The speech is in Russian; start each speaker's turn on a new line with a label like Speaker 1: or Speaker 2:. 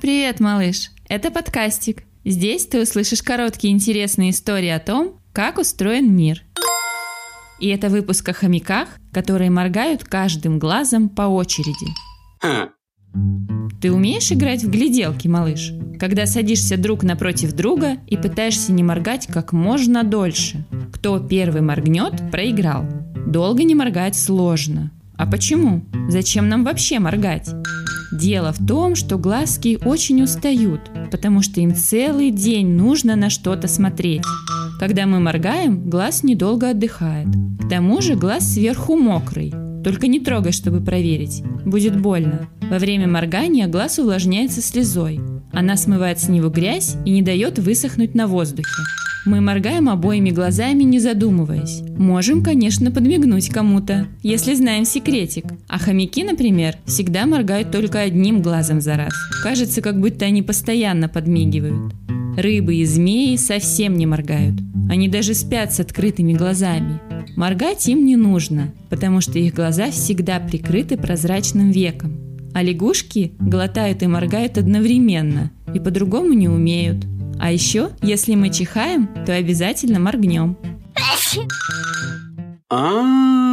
Speaker 1: Привет, малыш! Это подкастик. Здесь ты услышишь короткие интересные истории о том, как устроен мир. И это выпуск о хомяках, которые моргают каждым глазом по очереди. Ты умеешь играть в гляделки, малыш? Когда садишься друг напротив друга и пытаешься не моргать как можно дольше. Кто первый моргнет, проиграл. Долго не моргать сложно. А почему? Зачем нам вообще моргать? Дело в том, что глазки очень устают, потому что им целый день нужно на что-то смотреть. Когда мы моргаем, глаз недолго отдыхает. К тому же глаз сверху мокрый. Только не трогай, чтобы проверить. Будет больно. Во время моргания глаз увлажняется слезой. Она смывает с него грязь и не дает высохнуть на воздухе. Мы моргаем обоими глазами, не задумываясь. Можем, конечно, подмигнуть кому-то, если знаем секретик. А хомяки, например, всегда моргают только одним глазом за раз. Кажется, как будто они постоянно подмигивают. Рыбы и змеи совсем не моргают. Они даже спят с открытыми глазами. Моргать им не нужно, потому что их глаза всегда прикрыты прозрачным веком. А лягушки глотают и моргают одновременно, и по-другому не умеют – а еще, если мы чихаем, то обязательно моргнем.
Speaker 2: А-а-а!